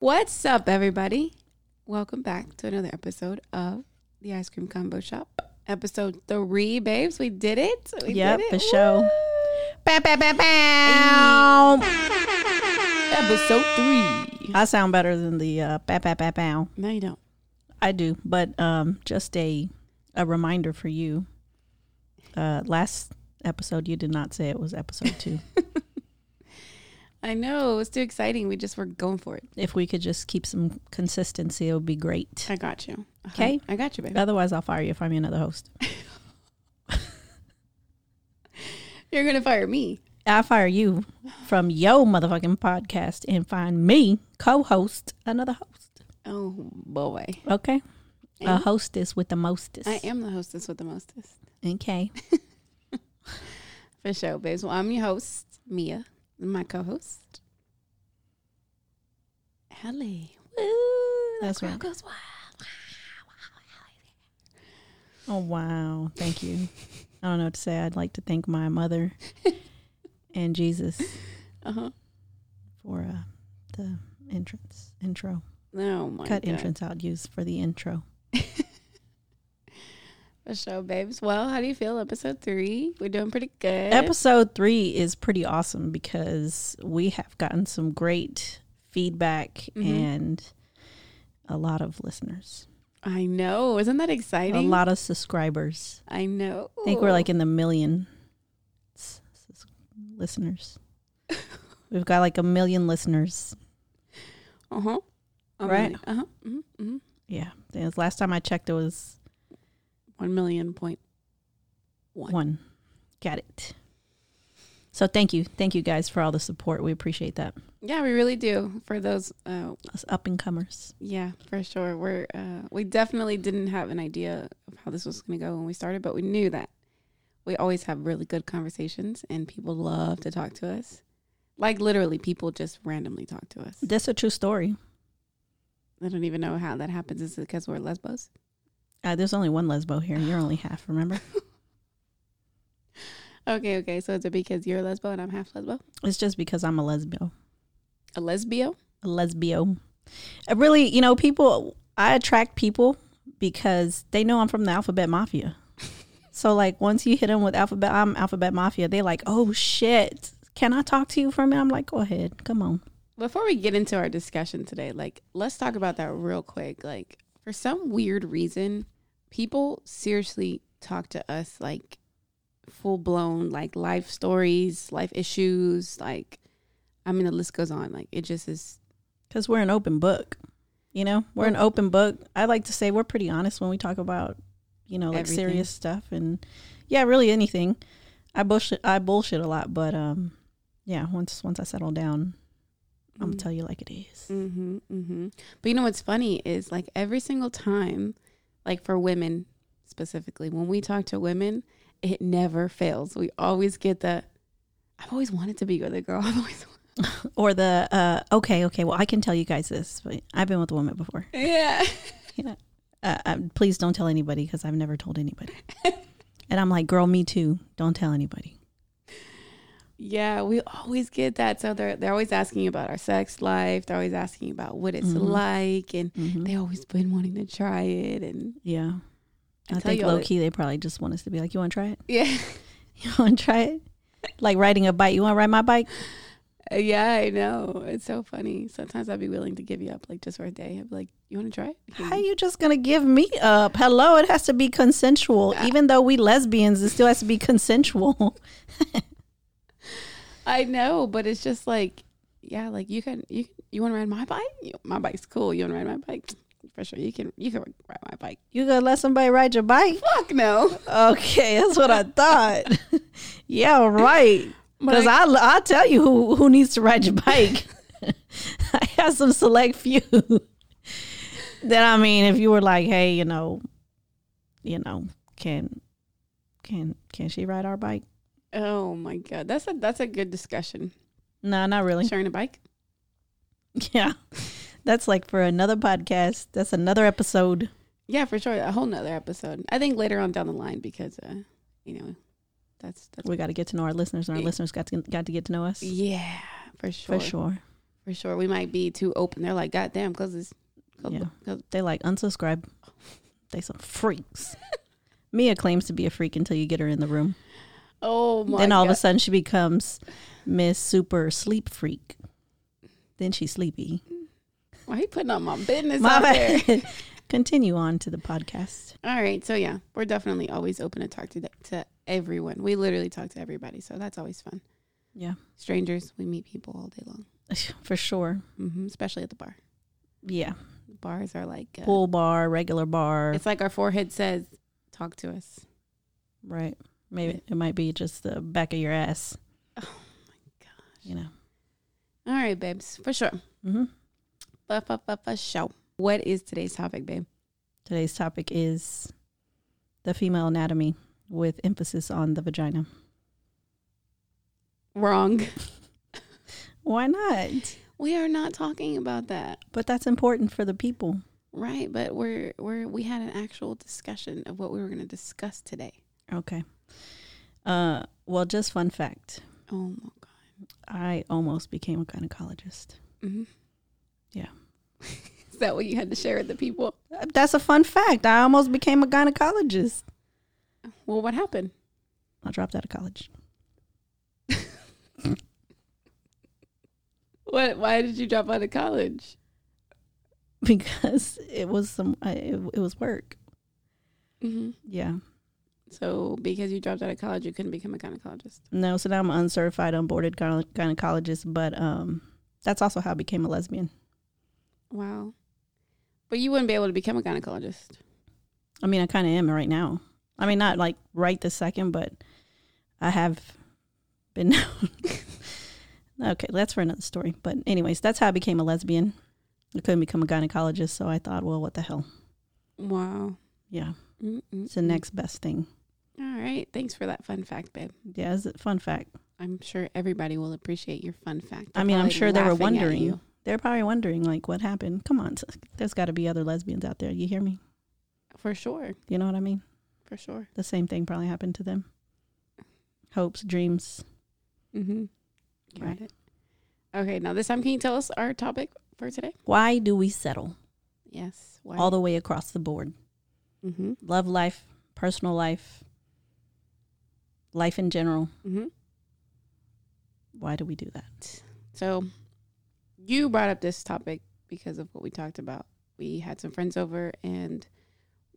What's up, everybody? Welcome back to another episode of the Ice Cream Combo Shop. Episode three, babes. We did it. We Yep, did it. sure. Woo! Bow, bow, bow, bow. Episode three. I sound better than the uh, bow, bow, bow, bow. No, you don't. I do, but um, just a a reminder for you. Uh, last episode, you did not say it was episode two. I know. It was too exciting. We just were going for it. if we could just keep some consistency, it would be great. I got you. Uh-huh. Okay. I got you, baby. Otherwise, I'll fire you. Find me another host. You're going to fire me. I'll fire you from yo motherfucking podcast and find me co-host another host. Oh, boy. Okay, a hostess with the mostest. I am the hostess with the mostest. Okay. For sure, babes. Well, I'm your host, Mia, and my co-host, Ellie. Woo! That's right. Goes wild. Oh wow! Thank you. I don't know what to say. I'd like to thank my mother and Jesus Uh huh. for uh, the entrance intro. Oh my Cut god. entrance out use for the intro. For sure, babes. Well, how do you feel? Episode three. We're doing pretty good. Episode three is pretty awesome because we have gotten some great feedback Mhm. and a lot of listeners, I know. Isn't that exciting? a lot of subscribers. I know. I think we're like in the million listeners. We've got like a million listeners. Uh huh. Right. Uh huh. hmm hmm Yeah. The last time I checked, it was One million point one. one. Got it. So thank you. Thank you guys for all the support. We appreciate that. Yeah, we really do. For those, uh, Us up and comers. yeah, for sure. We're uh, we definitely didn't have an idea of how this was going to go when we started, but we knew that we always have really good conversations, and people love to talk to us. Like literally, people just randomly talk to us. That's a true story. I don't even know how that happens. Is it because we're lesbos? Uh, there's only one lesbo here. You're only half, remember? Okay, okay. So is it because you're a lesbo and I'm half lesbo? It's just because I'm a lesbo. A lesbio? A lesbio. I really, you know, people, I attract people because they know I'm from the Alphabet Mafia. so, like, once you hit them with Alphabet, I'm Alphabet Mafia, they're like, oh shit, can I talk to you for a minute? I'm like, go ahead, come on. Before we get into our discussion today, like let's talk about that real quick. Like for some weird reason, people seriously talk to us like full blown like life stories, life issues, like I mean the list goes on. Like it just is Because we're an open book. You know, we're an open book. I like to say we're pretty honest when we talk about, you know, like Everything. serious stuff and yeah, really anything. I bullshit I bullshit a lot, but um yeah, once once I settle down, I'm gonna tell you like it is. Mm-hmm, mm-hmm. But you know what's funny is like every single time, like for women specifically, when we talk to women, it never fails. We always get the I've always wanted to be with a girl. I've always Or the uh okay, okay, well I can tell you guys this. But I've been with a woman before. Yeah. Uh, uh, please don't tell anybody because I've never told anybody. and I'm like, girl, me too. Don't tell anybody. Yeah, we always get that. So they're they're always asking about our sex life. They're always asking about what it's Mhm. like, and Mhm. they always been wanting to try it. And Yeah. I I, think low key they probably just want us to be like, you want to try it? yeah, You want to try it? Like riding a bike. You want to ride my bike? yeah, I know. It's so funny. Sometimes I'd be willing to give you up, like just for a day. I'd be like, "You want to try it?" How are you just gonna give me up? Hello, it has to be consensual. Yeah. Even though we lesbians, it still has to be consensual. I know, but it's just like, yeah, like you can you you want to ride my bike? You, my bike's cool. You want to ride my bike? For sure, you can. You can ride my bike. You gonna let somebody ride your bike? Fuck no. Okay, that's what I thought. yeah, right. Because I- I, I'll tell you who, who needs to ride your bike. I have some select few. that I mean, if you were like, hey, you know, you know, can can can she ride our bike? Oh my god, that's a that's a good discussion. No, not really. Sharing a bike. Yeah. That's like for another podcast. That's another episode. Yeah, for sure. A whole nother episode. I think later on down the line because uh, you know, that's that's We got to get to know our listeners, and our Yeah. listeners got to got to get to know us yeah, for sure. for sure. For sure. We might be too open. They're like, God damn, cause it's cause, Yeah. 'cause- They like unsubscribe. They some freaks. Mia claims to be a freak until you get her in the room. Oh my then all God. of a sudden she becomes Miss Super Sleep Freak. Then she's sleepy. Why are you putting on my business My out there? Continue on to the podcast. All right, so yeah, we're definitely always open to talk to to everyone. We literally talk to everybody, so that's always fun. Yeah, Strangers, we meet people all day long, for sure. hmm especially at the bar. Yeah, Bars are like uh, pool bar, regular bar. It's like our forehead says, "Talk to us." right. Maybe it might be just the back of your ass. Oh my gosh! You know. All right, babes, for sure. hmm For, for, for, for sure. What is today's topic, babe? Today's topic is the female anatomy with emphasis on the vagina. Wrong. Why not? We are not talking about that, But that's important for the people. right? But we're we're we had an actual discussion of what we were going to discuss today. Okay. Uh, well, just fun fact. Oh my god. I almost became a gynecologist. hmm Yeah. is that what you had to share with the people? Uh, That's a fun fact. I almost became a gynecologist. Well, what happened? I dropped out of college. What? Why did you drop out of college? because it was some it, it was work. Mm-hmm. Yeah. So, because you dropped out of college, you couldn't become a gynecologist. No, so now I'm an uncertified, unboarded gyne- gynecologist, but um, that's also how I became a lesbian. Wow. But you wouldn't be able to become a gynecologist. I mean, I kind of am right now. I mean, not like right this second, but I have been. okay, that's for another story. But anyways, that's how I became a lesbian. I couldn't become a gynecologist, so I thought, well, what the hell? Wow. Yeah, Mm-mm. it's the next best thing. All right. Thanks for that fun fact, babe. Yeah, it's a fun fact. I'm sure everybody will appreciate your fun fact. I They're mean, I'm sure they were wondering. They're probably wondering, like, what happened? Come on, there's got to be other lesbians out there. You hear me? For sure. You know what I mean? For sure. The same thing probably happened to them. Hopes, dreams. Mm-hmm. Got Right. it. Okay. Now, this time, can you tell us our topic for today? Why do we settle Yes. Why? all the way across the board? mm-hmm. Love life, personal life, life in general. Mm-hmm. Why do we do that? So, you brought up this topic because of what we talked about. We had some friends over and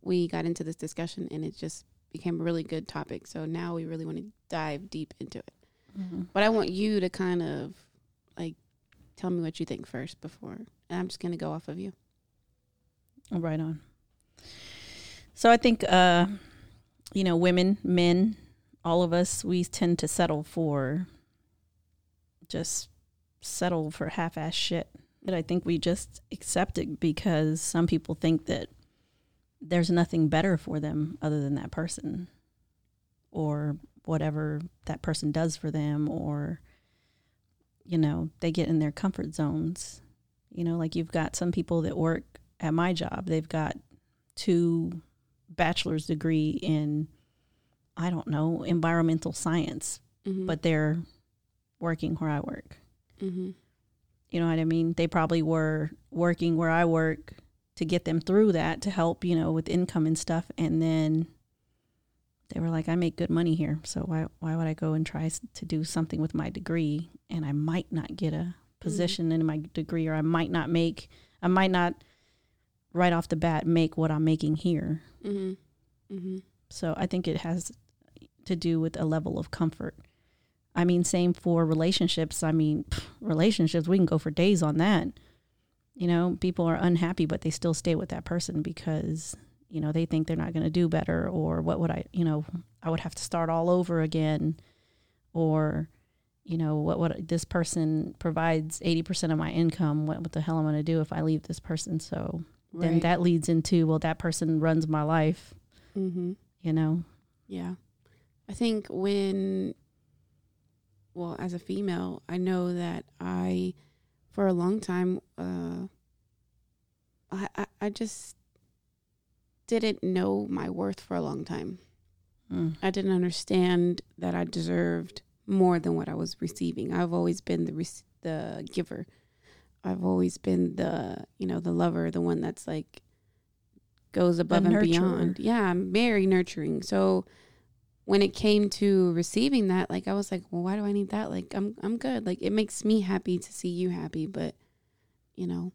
we got into this discussion, and it just became a really good topic. So, now we really want to dive deep into it. But I want you to kind of like tell me what you think first before, and I'm just going to go off of you. Right on. So I think, uh, you know, women, men, all of us, we tend to settle for just settle for half ass shit. And I think we just accept it because some people think that there's nothing better for them other than that person or whatever that person does for them or you know they get in their comfort zones you know like you've got some people that work at my job they've got two bachelor's degree in i don't know environmental science Mm-hmm. but they're working where i work mm-hmm. you know what i mean they probably were working where i work to get them through that to help you know with income and stuff and then they were like i make good money here so why why would i go and try to do something with my degree and i might not get a position in my degree or i might not make i might not right off the bat make what i'm making here Mm-hmm. Mm-hmm. so I think it has to do with a level of comfort. I mean, same for relationships. I mean, pff, relationships, we can go for days on that. You know, people are unhappy, but they still stay with that person because, you know, they think they're not going to do better or what would I, you know, I would have to start all over again or, you know, what would this person provides 80% of my income. What, what the hell am I going to do if I leave this person? So then that leads into, well, that person runs my life, mm-hmm. you know? Yeah. I think when, well, as a female, I know that I, for a long time, uh, I, I, I just didn't know my worth for a long time. Mm. I didn't understand that I deserved more than what I was receiving. I've always been the rec- the giver I've always been the you know the lover, the one that's like goes above and beyond. Yeah, I'm very nurturing. So when it came to receiving that, like I was like, well, why do I need that? Like I'm I'm good. Like it makes me happy to see you happy, but you know,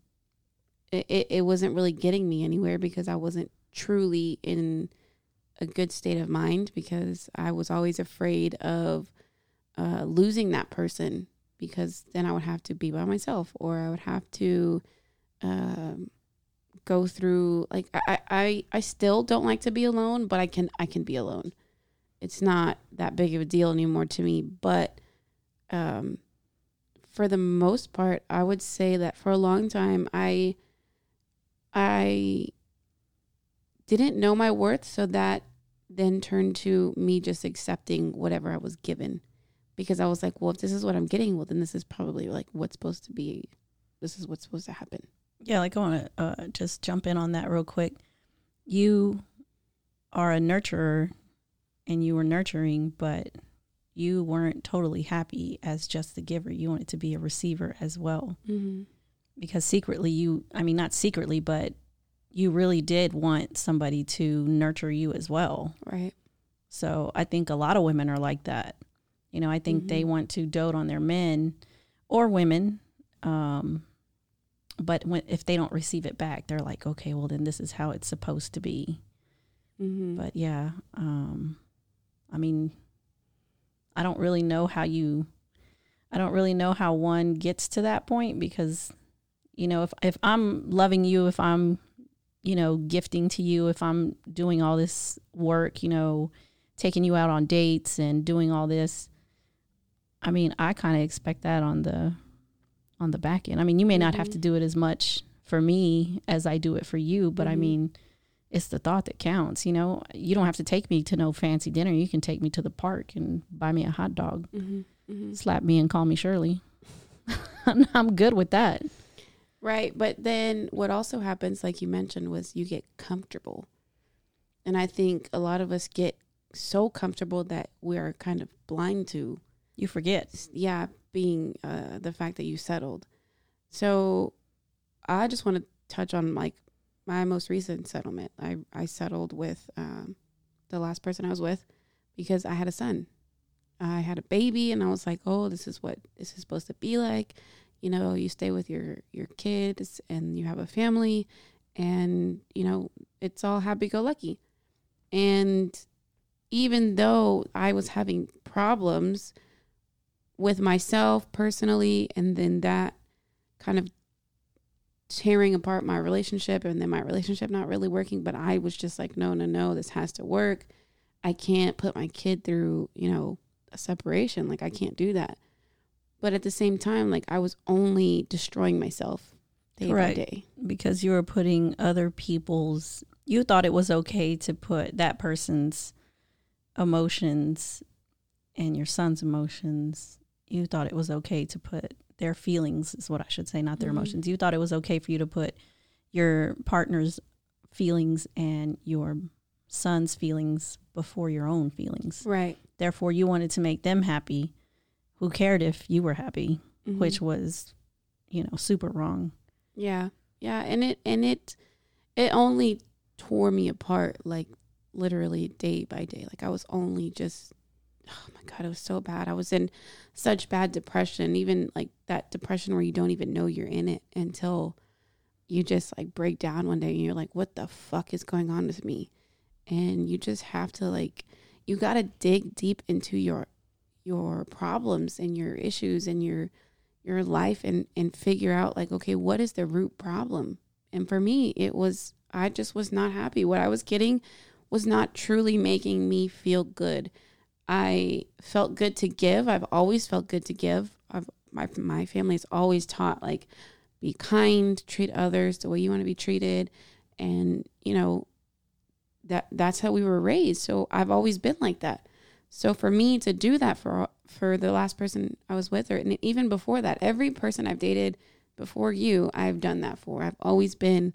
it it, it wasn't really getting me anywhere because I wasn't truly in a good state of mind because I was always afraid of uh, losing that person because then I would have to be by myself or I would have to um, go through like I, I I still don't like to be alone, but I can I can be alone. It's not that big of a deal anymore to me, but um, for the most part, I would say that for a long time I I didn't know my worth, so that then turned to me just accepting whatever I was given because I was like, well, if this is what I'm getting, well, then this is probably like what's supposed to be. This is what's supposed to happen. Yeah, like I want to uh, just jump in on that real quick. You are a nurturer and you were nurturing, but you weren't totally happy as just the giver. You wanted to be a receiver as well. Mm-hmm. Because secretly, you, I mean, not secretly, but you really did want somebody to nurture you as well. Right. So I think a lot of women are like that. You know, I think they Mhm. want to dote on their men or women. Um, but when, if they don't receive it back, they're like, okay, well, then this is how it's supposed to be. Mm-hmm. But yeah, um, I mean, I don't really know how you, I don't really know how one gets to that point because, you know, if if I'm loving you, if I'm, you know, gifting to you, if I'm doing all this work, you know, taking you out on dates and doing all this, I mean, I kind of expect that on the on the back end. I mean, you may not have to do it as much for me as I do it for you, but I Mhm. mean, it's the thought that counts, you know. You don't have to take me to no fancy dinner. You can take me to the park and buy me a hot dog, Mm-hmm. Mm-hmm. slap me and call me Shirley. I'm good with that. Right. But then what also happens, like you mentioned, was you get comfortable. And I think a lot of us get so comfortable that we're kind of blind to, You forget. yeah, being uh, the fact that you settled. So I just want to touch on like my most recent settlement. I, I settled with um, the last person I was with because I had a son. I had a baby and I was like, oh, this is what this is supposed to be like. You know, you stay with your your kids and you have a family and you know, it's all happy go lucky. And even though I was having problems with myself personally and then that kind of tearing apart my relationship and then my relationship not really working, but I was just like, no, no, no, this has to work. I can't put my kid through, you know, a separation. Like I can't do that. But at the same time, like I was only destroying myself day by day. because you were putting other people's you thought it was okay to put that person's emotions and your son's emotions you thought it was okay to put their feelings is what i should say not their Mhm. emotions you thought it was okay for you to put your partner's feelings and your son's feelings before your own feelings Right. therefore you wanted to make them happy who cared if you were happy Mhm. which was you know super wrong Yeah. Yeah, and it and it it only tore me apart like literally day by day. Like I was only just oh my god, it was so bad. I was in such bad depression, even like that depression where you don't even know you're in it until you just like break down one day and you're like what the fuck is going on with me? And you just have to like you got to dig deep into your your problems and your issues and your your life and and figure out like okay what is the root problem and for me it was i just was not happy what i was getting was not truly making me feel good i felt good to give. I've always felt good to give. I've, my my family's always taught like be kind treat others the way you want to be treated. And you know that that's how we were raised. So i've always been like that. So for me to do that for for the last person I was with, or and even before that, every person I've dated before you, I've done that for. I've always been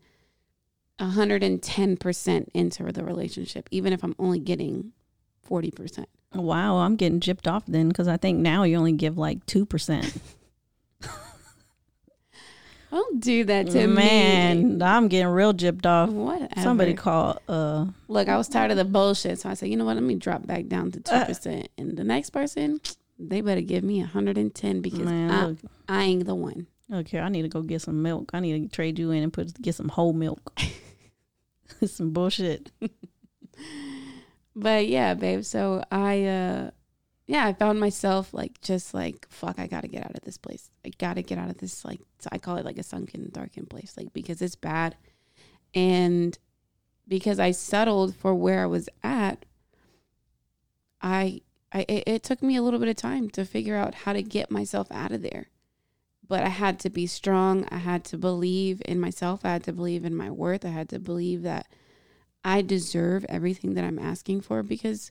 hundred and ten percent into the relationship, even if I'm only getting forty percent. Wow, I'm getting gypped off then because I think now you only give like 2%. Don't do that to Man, me. I'm getting real gypped off. Whatever. Somebody called. Uh, Look, I was tired of the bullshit, so I said, you know what? Let me drop back down to two Uh. percent, and the next person, they better give me hundred and ten because man, I, I ain't the one. Okay. I need to go get some milk. I need to trade you in and put get some whole milk. some bullshit. But yeah, babe. So I, uh yeah, I found myself like just like fuck. I gotta get out of this place. I gotta get out of this like I call it like a sunken, darkened place, like because it's bad, and because I settled for where I was at. I, I it, it took me a little bit of time to figure out how to get myself out of there, but I had to be strong. I had to believe in myself. I had to believe in my worth. I had to believe that I deserve everything that I'm asking for because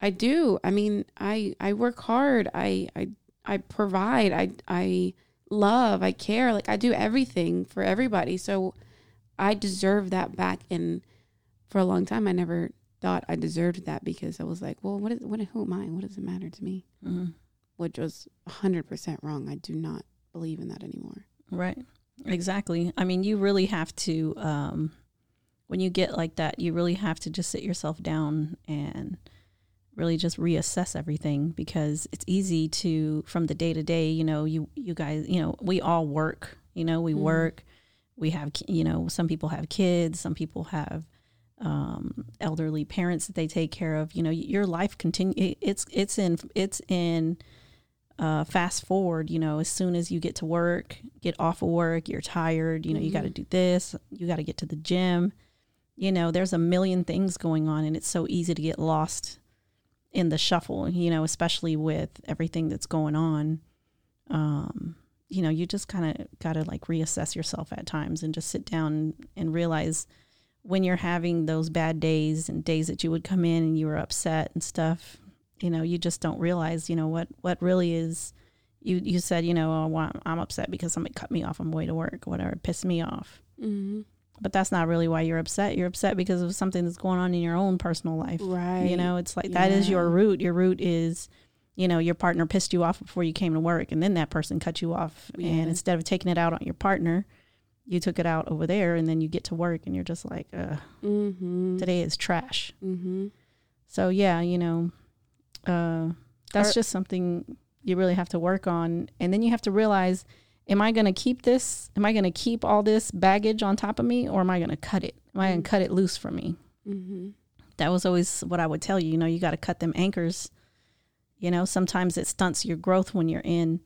I do. I mean, I I work hard. I I I provide. I I love. I care. Like I do everything for everybody. So I deserve that back. And for a long time, I never thought I deserved that because I was like, well, what is what? Who am I? What does it matter to me? Mhm. Which was hundred percent wrong. I do not believe in that anymore. Right. Exactly. I mean, you really have to, um, when you get like that, you really have to just sit yourself down and really just reassess everything because it's easy to, from the day to day, you know, you, you guys, you know, we all work, you know, we Mhm. work, we have, you know, some people have kids, some people have, um, elderly parents that they take care of, you know, your life continue. It's, it's in, it's in, uh, fast forward, you know, as soon as you get to work, get off of work, you're tired, you know, you got to do this, you got to get to the gym. You know, there's a million things going on, and it's so easy to get lost in the shuffle, you know, especially with everything that's going on. Um, you know, you just kind of got to like reassess yourself at times and just sit down and realize when you're having those bad days and days that you would come in and you were upset and stuff, you know, you just don't realize, you know, what what really is. You you said, you know, oh, well, I'm upset because somebody cut me off on my way to work, whatever, pissed me off. Mm-hmm. But that's not really why you're upset. You're upset because of something that's going on in your own personal life. Right. You know, it's like that is your root. Your root is, you know, your partner pissed you off before you came to work, and then that person cut you off. Yeah. And instead of taking it out on your partner, you took it out over there, and then you get to work, and you're just like, Mm-hmm. today is trash. Mm-hmm. So yeah, you know, uh, that's Are- just something you really have to work on, and then you have to realize, am I going to keep this? Am I going to keep all this baggage on top of me, or am I going to cut it? Am I going Mm. to cut it loose from me? Mm-hmm. That was always what I would tell you. You know, you got to cut them anchors. You know, sometimes it stunts your growth when you're in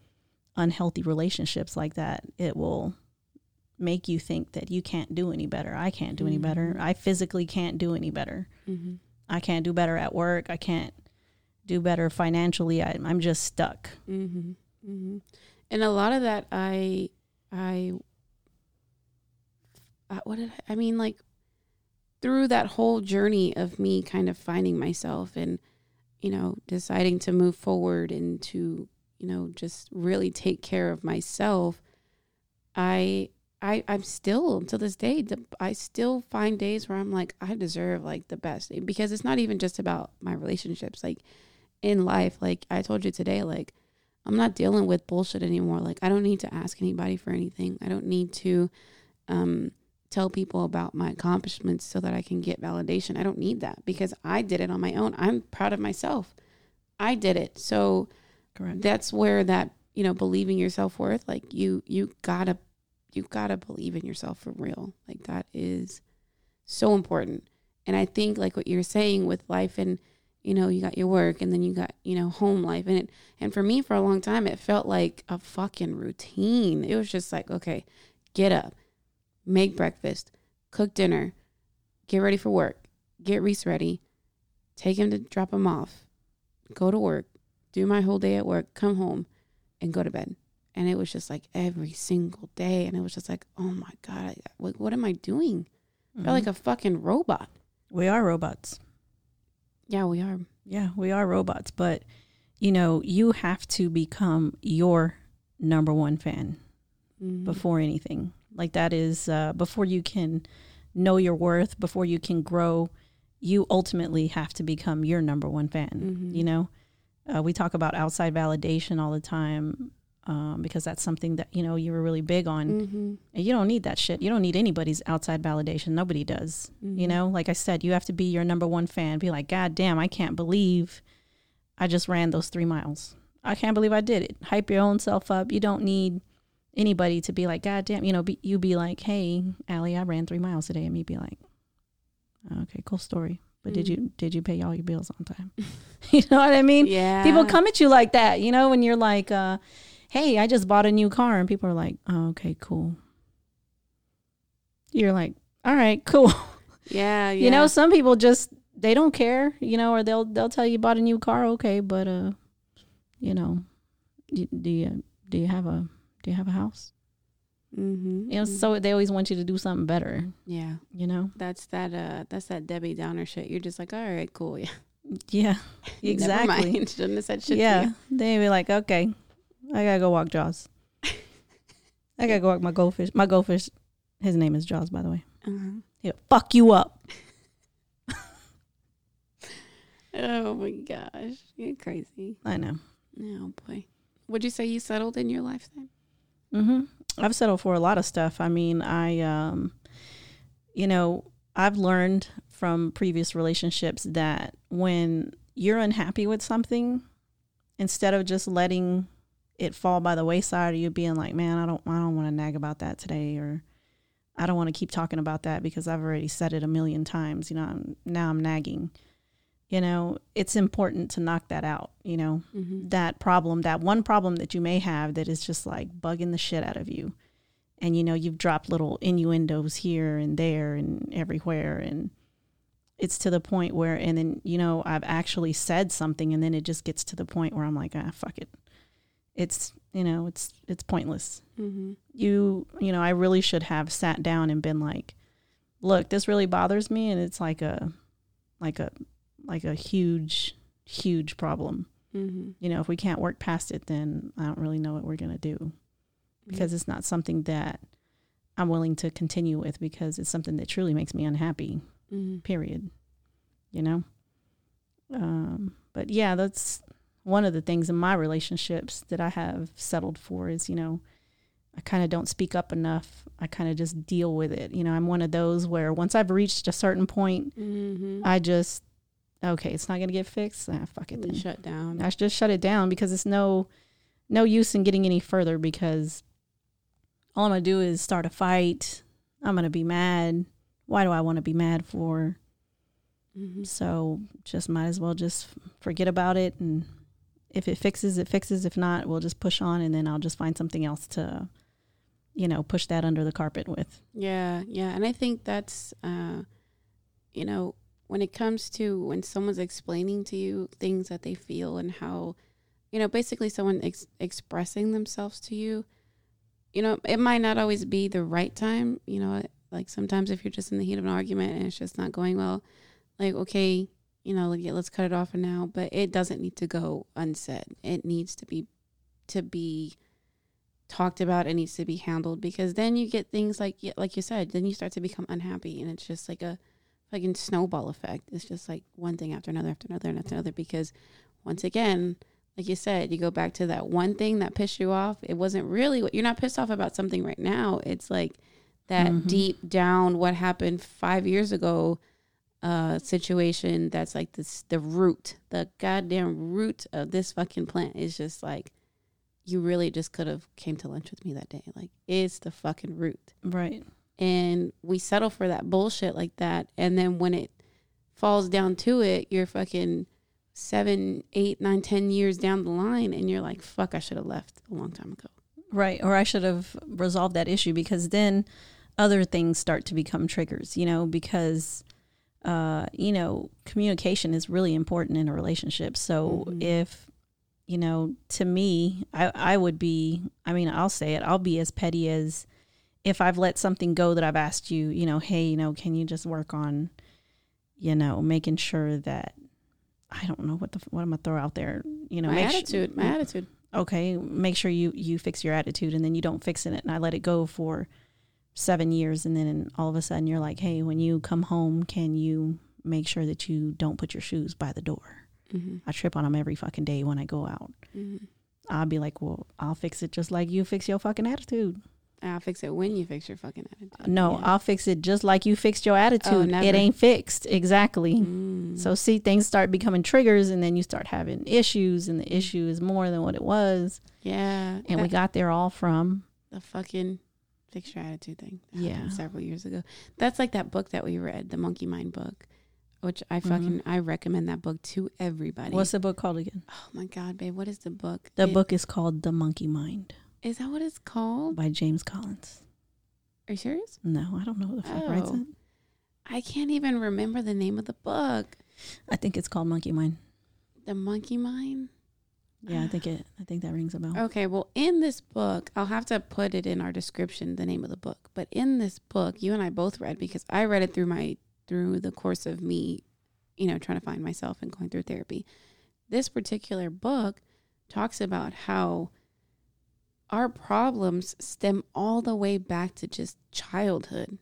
unhealthy relationships like that. It will make you think that you can't do any better. I can't do any better. Mhm. I physically can't do any better. Mm-hmm. I can't do better at work. I can't do better financially. I, I'm just stuck. Mm-hmm. And a lot of that, I, I, uh, what did I, I mean? Like through that whole journey of me kind of finding myself and, you know, deciding to move forward and to, you know, just really take care of myself. I, I, I'm still to this day. I still find days where I'm like, I deserve like the best because it's not even just about my relationships. Like in life, like I told you today, like I'm not dealing with bullshit anymore. Like I don't need to ask anybody for anything. I don't need to um, tell people about my accomplishments so that I can get validation. I don't need that because I did it on my own. I'm proud of myself. I did it. So Correct. that's where that you know believing your self-worth like you you gotta you gotta believe in yourself for real like that is so important and i think like what you're saying with life and you know you got your work and then you got you know home life and it and for me for a long time it felt like a fucking routine it was just like okay get up make breakfast cook dinner get ready for work get reese ready take him to drop him off go to work do my whole day at work, come home, and go to bed. And it was just like every single day. And it was just like, oh my God, I, what, what am I doing? I felt like a fucking robot. Mm-hmm. we are robots. Yeah, we are. Yeah, we are robots. But, you know, you have to become your number one fan Mhm. before anything. Like that is uh, before you can know your worth, before you can grow, you ultimately have to become your number one fan. Mhm. You know, uh, we talk about outside validation all the time. Um, because that's something that you know you were really big on. Mm-hmm. And you don't need that shit. You don't need anybody's outside validation. Nobody does. Mm-hmm. You know, like I said, you have to be your number one fan. Be like, God damn, I can't believe I just ran those three miles. I can't believe I did it. Hype your own self up. You don't need anybody to be like, God damn, you know, be, you be like, hey, Allie, I ran three miles today. And me be like, okay, cool story. But did you did you pay all your bills on time? you know what I mean? Yeah. People come at you like that, you know, when you're like, uh, hey, I just bought a new car, and people are like, oh, okay, cool. You're like, all right, cool. Yeah, yeah. You know, some people just they don't care, you know, or they'll they'll tell you bought a new car, okay, but uh, you know, do, do you do you have a do you have a house? Mm-hmm. You know, so they always want you to do something better, yeah. you know. That's that. Uh, that's that Debbie Downer shit. You're just like, all right, cool. Yeah, Yeah, Never exactly. mind. Shouldn't have said shit. yeah, To you. they be like, okay, I gotta go walk Jaws. I gotta go walk my goldfish. My goldfish, his name is Jaws, by the way. Uh-huh. He'll fuck you up. Oh my gosh, you're crazy. I know. Oh boy. Would you say you settled in your lifetime? hmm I've settled for a lot of stuff. I mean, I, um, you know, I've learned from previous relationships that when you're unhappy with something, instead of just letting it fall by the wayside, or you being like, "Man, I don't, I don't want to nag about that today," or "I don't want to keep talking about that because I've already said it a million times." You know, I'm, now I'm nagging. You know, it's important to knock that out. You know, Mm-hmm. that problem, that one problem that you may have that is just like bugging the shit out of you. And you know, you've dropped little innuendos here and there and everywhere. And it's to the point where, and then, you know, I've actually said something and then it just gets to the point where I'm like, ah, fuck it. It's, you know, it's, it's pointless. Mm-hmm. You, you know, I really should have sat down and been like, look, this really bothers me. And it's like a, like a, like a huge, huge problem Mm-hmm. you know, if we can't work past it, then I don't really know what we're going to do because it's not something that I'm willing to continue with because it's something that truly makes me unhappy, Mm-hmm. period. You know? Um, but yeah, that's one of the things in my relationships that I have settled for is, you know, I kind of don't speak up enough. I kind of just deal with it. You know, I'm one of those where once I've reached a certain point, Mm-hmm. I just, okay, it's not going to get fixed. Ah, fuck it then. Shut down. I just shut it down because it's no no use in getting any further because all I'm gonna do is start a fight. I'm gonna be mad. Why do I want to be mad for? Mm-hmm. So just might as well just forget about it and if it fixes, it fixes. If not, we'll just push on and then I'll just find something else to, you know, push that under the carpet with. Yeah, yeah, and I think that's, uh, you know, when it comes to when someone's explaining to you things that they feel and how, you know, basically someone ex- expressing themselves to you, you know, it might not always be the right time. You know, like sometimes if you're just in the heat of an argument and it's just not going well, like okay, you know, like yeah, let's cut it off for now. But it doesn't need to go unsaid. It needs to be to be talked about it needs to be handled because then you get things like like you said then you start to become unhappy and it's just like a fucking snowball effect it's just like one thing after another after another and after another because once again like you said you go back to that one thing that pissed you off it wasn't really what you're not pissed off about something right now it's like that Mhm. deep down what happened five years ago uh situation that's like this the root the goddamn root of this fucking plant is just like you really just could have came to lunch with me that day. Like it's the fucking root. Right. And we settle for that bullshit like that. And then when it falls down to it, you're fucking seven, eight, nine, ten years down the line and you're like, fuck, I should have left a long time ago. Right. Or I should have resolved that issue because then other things start to become triggers, you know, because, uh, you know, communication is really important in a relationship. So Mhm. if, you know, to me, I, I would be, I mean, I'll say it, I'll be as petty as if I've let something go that I've asked you, you know, hey, you know, can you just work on, you know, making sure that, I don't know what the, what I'm gonna throw out there, you know, my attitude, my attitude. okay, make sure you you fix your attitude, and then you don't fix it, and I let it go for seven years, and then all of a sudden you're like, hey, when you come home, can you make sure that you don't put your shoes by the door? Mm-hmm. I trip on them every fucking day when I go out. Mm-hmm. I'll be like, well, I'll fix it just like you fix your fucking attitude. I'll fix it when you fix your fucking attitude. No, Yeah. I'll fix it just like you fixed your attitude. never. it ain't fixed. Exactly. Mm. So see things start becoming triggers and then you start having issues and the issue is more than what it was. yeah, And we got there all from the fucking fix your attitude thing. Yeah. several years ago. That's like that book that we read, the Monkey Mind book, which I Mhm. fucking I recommend that book to everybody. what's the book called again? oh my god, babe, what is the book? The It- book is called The Monkey Mind is that what it's called? by James Collins. Are you serious? No, I don't know who the fuck writes Oh. it. I can't even remember the name of the book. I think it's called Monkey Mind. The Monkey Mind. Yeah, I think it. I think that rings a bell. Okay, well, in this book, I'll have to put it in our description, the name of the book. But in this book, you and I both read because I read it through my through the course of me, you know, trying to find myself and going through therapy. This particular book talks about how our problems stem all the way back to just childhood.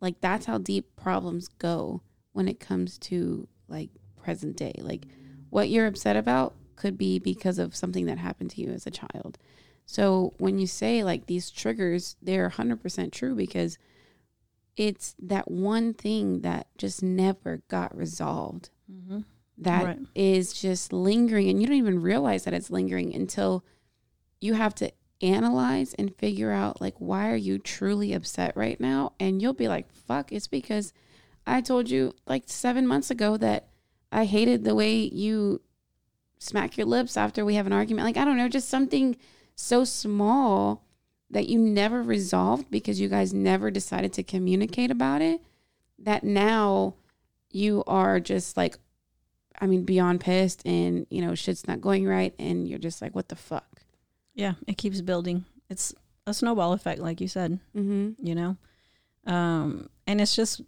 Like that's how deep problems go when it comes to like present day. Like what you're upset about could be because of something that happened to you as a child. So when you say like these triggers, they're 100% true because it's that one thing that just never got resolved Mm-hmm. that is Right. just lingering and you don't even realize that it's lingering until you have to analyze and figure out like why are you truly upset right now and you'll be like fuck it's because i told you like 7 months ago that i hated the way you smack your lips after we have an argument like i don't know just something so small that you never resolved because you guys never decided to communicate about it that now you are just like I mean beyond pissed and you know shit's not going right and you're just like what the fuck. Yeah, it keeps building. It's a snowball effect, like you said. Mhm. You know, um, and it's just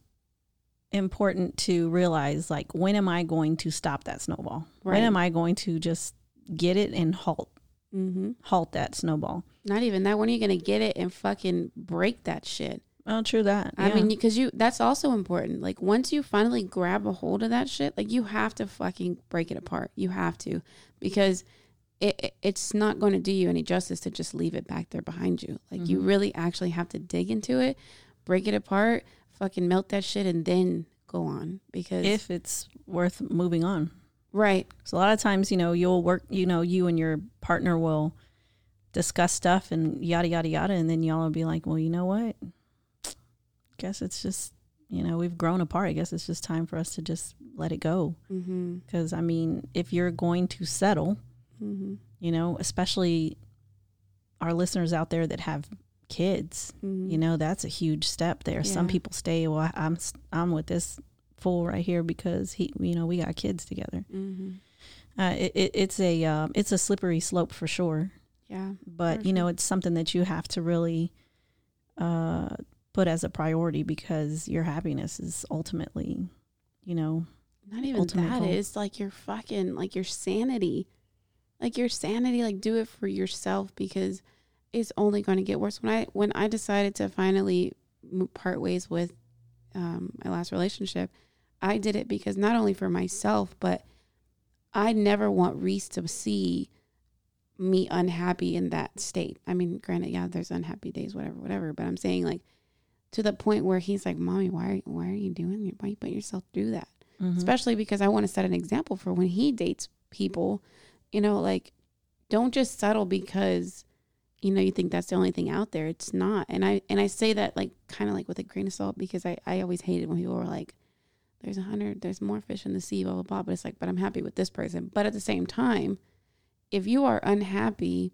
important to realize, like, when am I going to stop that snowball? Right. When am I going to just get it and halt Mhm. halt that snowball? Not even that when are you going to get it and fucking break that shit? Oh, true that. I Yeah. mean because you that's also important. Like once you finally grab a hold of that shit, like you have to fucking break it apart. You have to because it, it- it's not going to do you any justice to just leave it back there behind you. Like you Mhm. really actually have to dig into it, break it apart, fucking melt that shit and then go on because if it's worth moving on. right So a lot of times, you know, you'll work, you know, you and your partner will discuss stuff and yada yada yada, and then y'all will be like, well, you know what? Guess it's just, you know, we've grown apart. I guess it's just time for us to just let it go. mhm Because I mean, if you're going to settle, mhm you know, especially our listeners out there that have kids, mhm you know, that's a huge step there. Some people stay. Well, I'm I'm with this fool right here because he, you know, we got kids together. mhm Uh, it, it, it's a um, it's a slippery slope for sure, yeah but For you know it's something that you have to really uh, put as a priority because your happiness is ultimately, you know, Not even that. goal. It's like your fucking like your sanity, like your sanity. Like do it for yourself because it's only going to get worse. When I when I decided to finally part ways with um, my last relationship, I did it because not only for myself, but I never want Reese to see me unhappy in that state. I mean, granted, yeah, there's unhappy days, whatever, whatever. But I'm saying like to the point where he's like, "Mommy, why are why are you doing? It? Why you put yourself through that?" mhm. especially because I want to set an example for when he dates people. You know, like don't just settle because you know you think that's the only thing out there. It's not. And I and I say that like kind of like with a grain of salt because I I always hated when people were like, "There's a hundred, there's more fish in the sea," blah blah blah. But it's like, but I'm happy with this person. But at the same time, if you are unhappy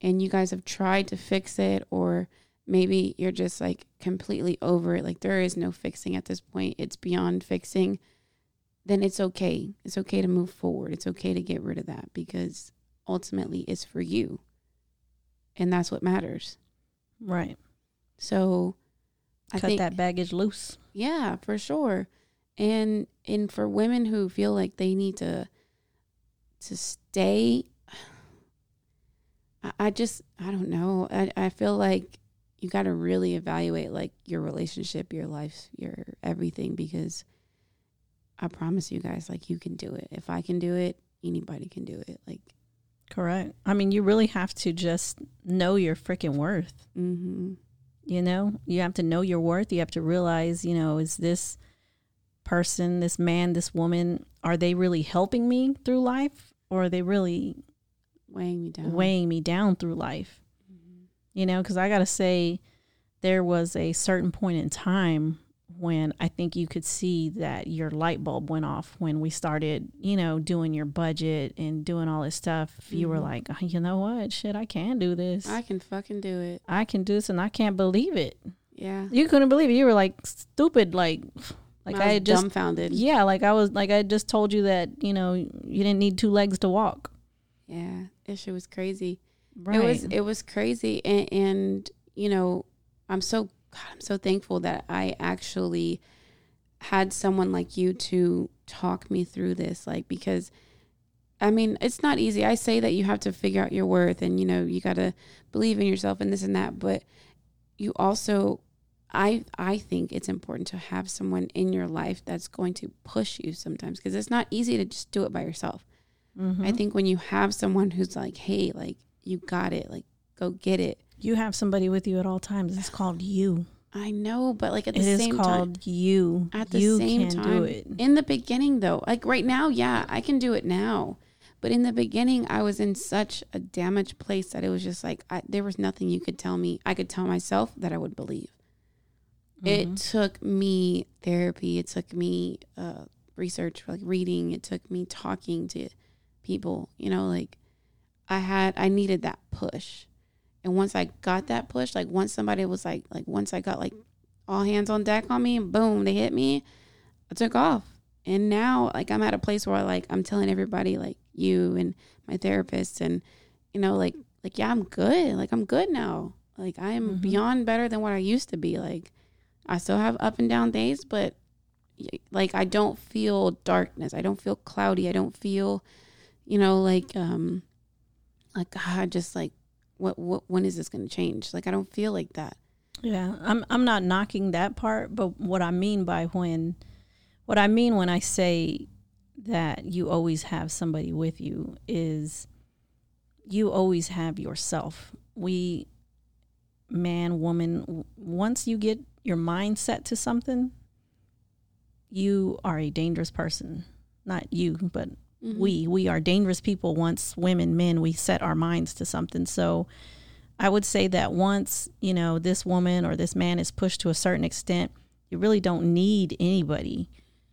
and you guys have tried to fix it or maybe you're just like completely over it like there is no fixing at this point it's beyond fixing then it's okay. It's okay to move forward. It's okay to get rid of that because ultimately it's for you. And that's what matters. right. So I Cut think that baggage loose. yeah, for sure. And and for women who feel like they need to to stay I, I just I don't know. I, I feel like you gotta really evaluate like your relationship, your life, your everything because I promise you guys, like you can do it. If I can do it, anybody can do it. Like Correct. I mean, you really have to just know your freaking worth. Mm-hmm. You know, you have to know your worth. You have to realize, you know, is this person, this man, this woman, are they really helping me through life or are they really Weighing me down. weighing me down through life? You know, because I got to say, there was a certain point in time when I think you could see that your light bulb went off when we started, you know, doing your budget and doing all this stuff. You were Mhm. like, "Oh, you know what? Shit, I can do this. I can fucking do it. I can do this and I can't believe it. Yeah. You couldn't believe it. You were like stupid, like, like I I, just, dumbfounded. yeah, like I was, like I just told you that, you know, you didn't need two legs to walk. Yeah. It shit was crazy. Right. It was it was crazy and, and you know, I'm so God, I'm so thankful that I actually had someone like you to talk me through this like because I mean, it's not easy. I say that you have to figure out your worth and you know, you got to believe in yourself and this and that, but you also I I think it's important to have someone in your life that's going to push you sometimes because it's not easy to just do it by yourself. Mhm. I think when you have someone who's like, "Hey, like you got it. Like go get it." You have somebody with you at all times. It's called you. I know, but like at the It is same time called you. at the you same can time do it. in the beginning though, like right now, yeah, I can do it now. But in the beginning, I was in such a damaged place that it was just like I, there was nothing you could tell me. I could tell myself that I would believe. It Mhm. took me therapy. It took me uh, research, like reading. It took me talking to people. You know, like I had, I needed that push. And once I got that push, like once somebody was like, like once I got like all hands on deck on me, and boom, they hit me. I took off. And now, like I'm at a place where like I'm telling everybody, like you and my therapist, and you know, like like yeah, I'm good. Like I'm good now. Like I am Mhm. beyond better than what I used to be. Like I still have up and down days, but like I don't feel darkness. I don't feel cloudy. I don't feel, you know, like um, like God, just like what what when is this going to change? Like I don't feel like that. Yeah, I'm I'm not knocking that part, but what I mean by when what I mean when I say that you always have somebody with you is you always have yourself. We man, woman, once you get your mind set to something, you are a dangerous person. Not you, but Mhm. we we are dangerous people. Once women men we set our minds to something. So i would say that once you know this woman or this man is pushed to a certain extent you really don't need anybody.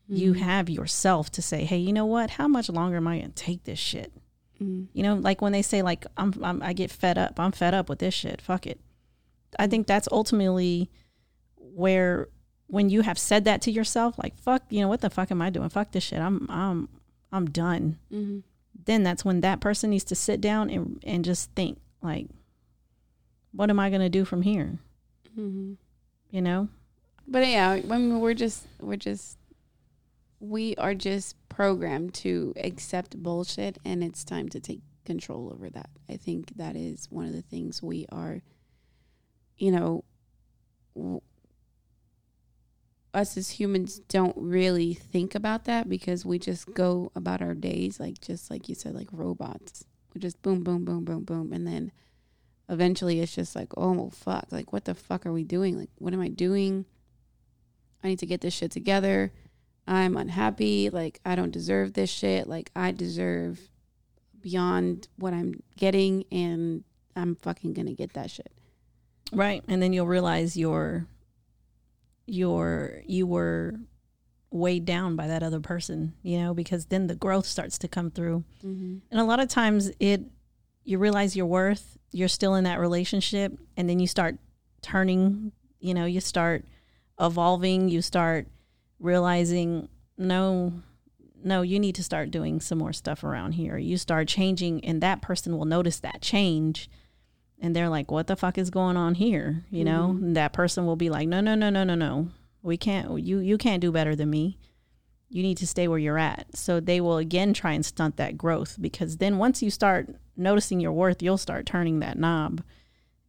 You Mhm. have yourself to say hey you know what? How much longer am i going to take this shit? Mhm. you know like when they say like I'm, I'm i get fed up. I'm fed up with this shit. Fuck it. I think that's ultimately where when you have said that to yourself like fuck you know what the fuck am i doing? Fuck this shit. I'm i'm i'm done Mhm. then that's when that person needs to sit down and and just think like what am i going to do from here Mhm. you know But yeah, I mean, we're just we're just we are just programmed to accept bullshit, and it's time to take control over that. I think that is one of the things we are, you know, w- us as humans don't really think about that because we just go about our days like just like you said, like robots. We just boom, boom, boom, boom, boom, and then eventually it's just like, oh fuck, like what the fuck are we doing? Like what am I doing? I need to get this shit together. I'm unhappy. Like, I don't deserve this shit. Like, I deserve beyond what I'm getting, and I'm fucking gonna get that shit. right and then you'll realize you're you're you were weighed down by that other person you know because then the growth starts to come through Mm-hmm. and a lot of times it you realize your worth you're still in that relationship and then you start turning you know you start evolving you start realizing no no you need to start doing some more stuff around here you start changing and that person will notice that change and they're like what the fuck is going on here you know Mhm. and that person will be like no no no no no no we can't you you can't do better than me you need to stay where you're at. So they will again try and stunt that growth because then once you start noticing your worth, you'll start turning that knob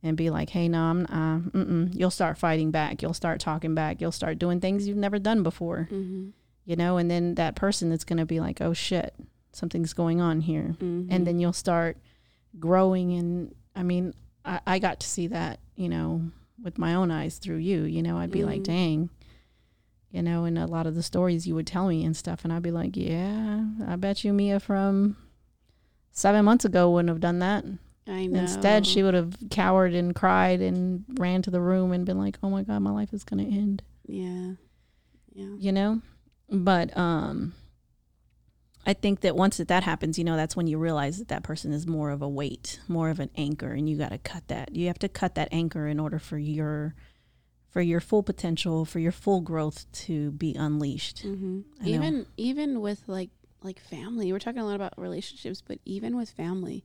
and be like, hey, no, I'm, uh, mm-mm. you'll start fighting back. You'll start talking back. You'll start doing things you've never done before, Mm-hmm. you know, and then that person is going to be like, oh shit, something's going on here. Mm-hmm. And then you'll start growing and I mean, I, I got to see that, you know, with my own eyes through you, you know, I'd be like, Mhm. dang, you know, and a lot of the stories you would tell me and stuff, and I'd be like, yeah, I bet you Mia from seven months ago wouldn't have done that. I know. Instead, she would have cowered and cried and ran to the room and been like, oh my God, my life is going to end Yeah. Yeah. you know but um i think that once that, that happens you know that's when you realize that that person is more of a weight more of an anchor and you got to cut that. You have to cut that anchor in order for your for your full potential for your full growth to be unleashed. Hmm know. Even even with like like family, we're talking a lot about relationships, but even with family,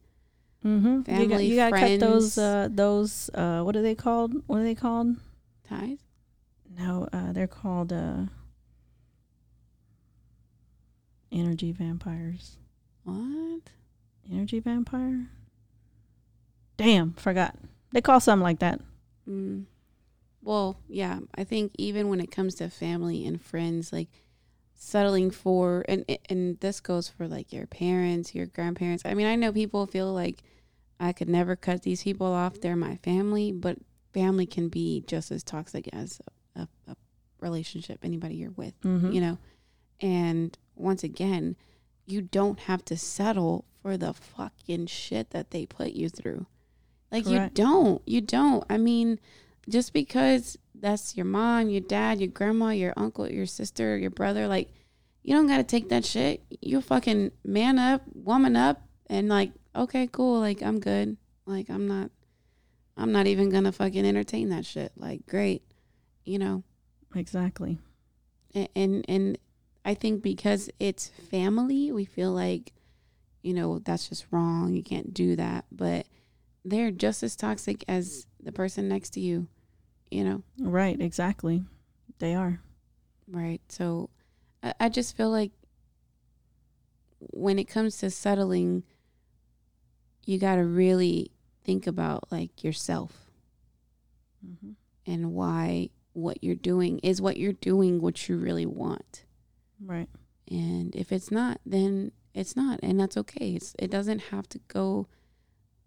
mm-hmm. you got, Family, you got to cut those uh those uh what are they called? What are they called? Ties. no uh they're called uh energy vampires What? Energy vampire? Damn, forgot. They call something like that. Mm. Well, yeah, I think even when it comes to family and friends, like settling for, and and this goes for like your parents, your grandparents. I mean, I know people feel like I could never cut these people off. They're my family, but family can be just as toxic as a, a, a relationship. Anybody you're with, Mm-hmm. you know. And once again, you don't have to settle for the fucking shit that they put you through. Like Correct. you don't. You don't. I mean, just because that's your mom, your dad, your grandma, your uncle, your sister, your brother, like you don't got to take that shit. You fucking man up, woman up and like, okay, cool, like I'm good. Like I'm not I'm not even going to fucking entertain that shit. Like great. You know. Exactly. A- and and I think because it's family, we feel like, you know, that's just wrong. You can't do that. But they're just as toxic as the person next to you, you know? Right, exactly. They are. Right. So I, I just feel like when it comes to settling, you got to really think about like yourself Mm-hmm. and why what you're doing is what you're doing what you really want. Right. And if it's not, then it's not, and that's okay. It's it doesn't have to go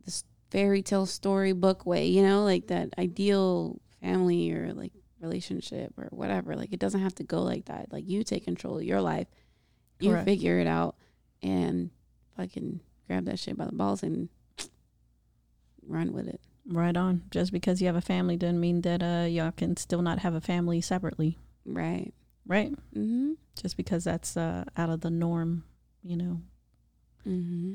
this fairy tale storybook way, you know, like that ideal family or like relationship or whatever. Like it doesn't have to go like that. Like you take control of your life, you Correct. figure it out, and fucking grab that shit by the balls and run with it. Right on. Just because you have a family doesn't mean that uh y'all can still not have a family separately. Right. Right? Mm-hmm. Just because that's uh out of the norm, you know. Mm-hmm.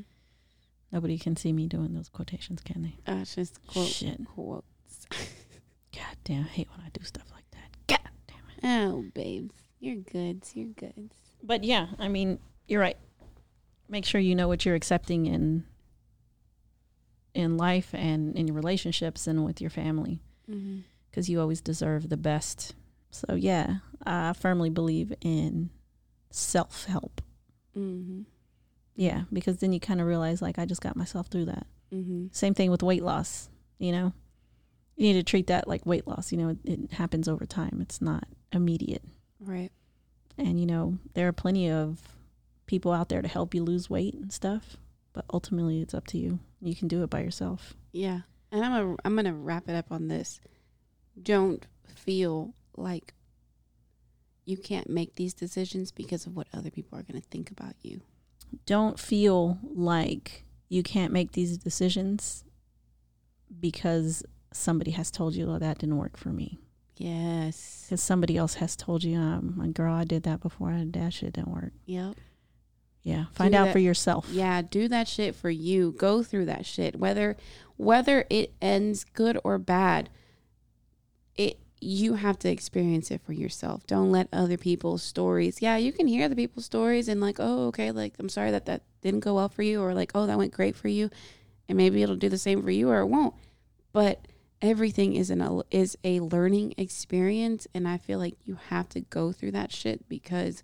Nobody can see me doing those quotations, can they? Uh, it's just quote Shit. quotes. God damn, I hate when I do stuff like that. God damn it. Oh, babes, you're good. You're good. But yeah, I mean, you're right. Make sure you know what you're accepting in in life and in your relationships and with your family Mm-hmm. because you always deserve the best. So yeah, I firmly believe in self-help. Mm-hmm. Yeah, because then you kind of realize like I just got myself through that. Mm-hmm. Same thing with weight loss, you know. You need to treat that like weight loss, you know, it, it happens over time. It's not immediate. Right. And you know, there are plenty of people out there to help you lose weight and stuff, but ultimately it's up to you. You can do it by yourself. Yeah. And I'm a, I'm gonna wrap it up on this. Don't feel like you can't make these decisions because of what other people are gonna think about you. Don't feel like you can't make these decisions because somebody has told you, "Oh, that didn't work for me." Yes. Because somebody else has told you, um, "My girl, I did that before. I that shit didn't work." Yep. Yeah, find Do out that- for yourself. Yeah, do that shit for you. Go through that shit. Whether whether it ends good or bad, you have to experience it for yourself. Don't let other people's stories. Yeah, you can hear the people's stories and like, "Oh, okay, like I'm sorry that that didn't go well for you," or like, "Oh, that went great for you." And maybe it'll do the same for you or it won't. But everything is an is a learning experience and I feel like you have to go through that shit because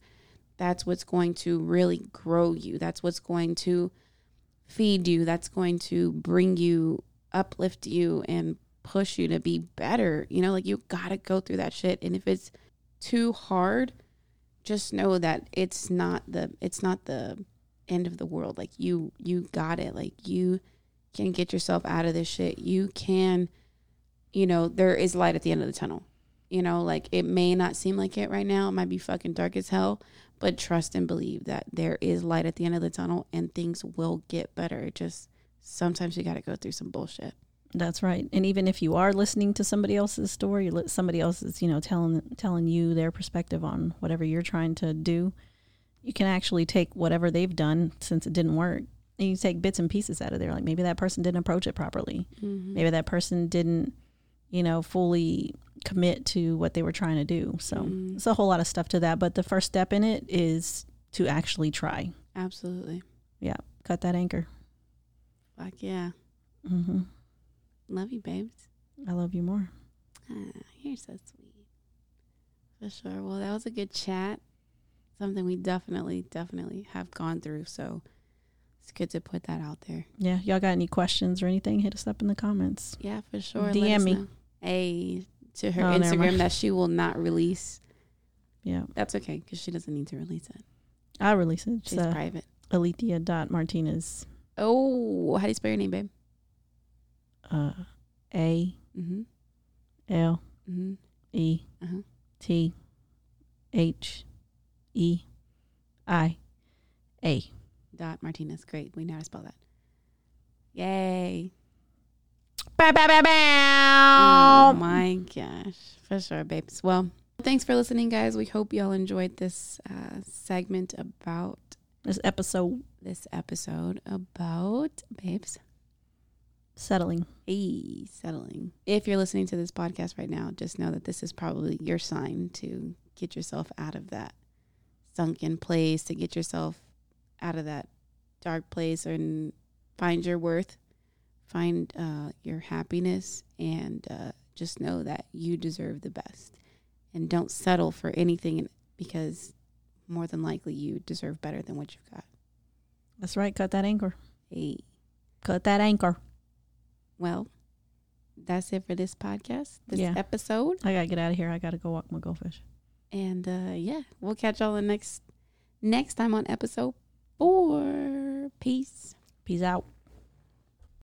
that's what's going to really grow you. That's what's going to feed you. That's going to bring you, uplift you, and push you to be better. You know, like you got to go through that shit. And if it's too hard, just know that it's not the it's not the end of the world. Like you you got it. Like you can get yourself out of this shit. You can, you know, there is light at the end of the tunnel. You know, like it may not seem like it right now. It might be fucking dark as hell, but trust and believe that there is light at the end of the tunnel and things will get better. It just sometimes you got to go through some bullshit. That's right. And even if you are listening to somebody else's story, somebody else is, you know, telling telling you their perspective on whatever you're trying to do, you can actually take whatever they've done since it didn't work. And you take bits and pieces out of there. Like maybe that person didn't approach it properly. Mm-hmm. Maybe that person didn't, you know, fully commit to what they were trying to do. So Mhm. it's a whole lot of stuff to that. But the first step in it is to actually try. Absolutely. Yeah. Cut that anchor. Fuck yeah. hmm Love you, babes. I love you more. Ah, you're so sweet. For sure. Well, that was a good chat. Something we definitely, definitely have gone through. So it's good to put that out there. Yeah. Y'all got any questions or anything? Hit us up in the comments. Yeah, for sure. DM me. A to her Oh, Instagram that she will not release. Yeah. That's okay because she doesn't need to release it. I'll release it. She's uh, private. Aletheia.martinez. Oh, how do you spell your name, babe? Uh, A Mm-hmm. L Mm-hmm. E Uh-huh. T H E I A. Dot Martinez. Great. We know how to spell that. Yay. Bow, bow, bow, Oh my gosh. For sure, babes. Well, thanks for listening, guys. We hope y'all enjoyed this uh, segment about This episode this episode about babes. Settling. Hey, settling. If you're listening to this podcast right now, just know that this is probably your sign to get yourself out of that sunken place, to get yourself out of that dark place and find your worth, find uh, your happiness, and uh, just know that you deserve the best. And don't settle for anything because more than likely you deserve better than what you've got. That's right. Cut that anchor. Hey. Cut that anchor. Well, that's it for this podcast, this Yeah. episode. I gotta get out of here. I gotta go walk my goldfish. And uh yeah, we'll catch y'all the next next time on episode four. Peace. Peace out.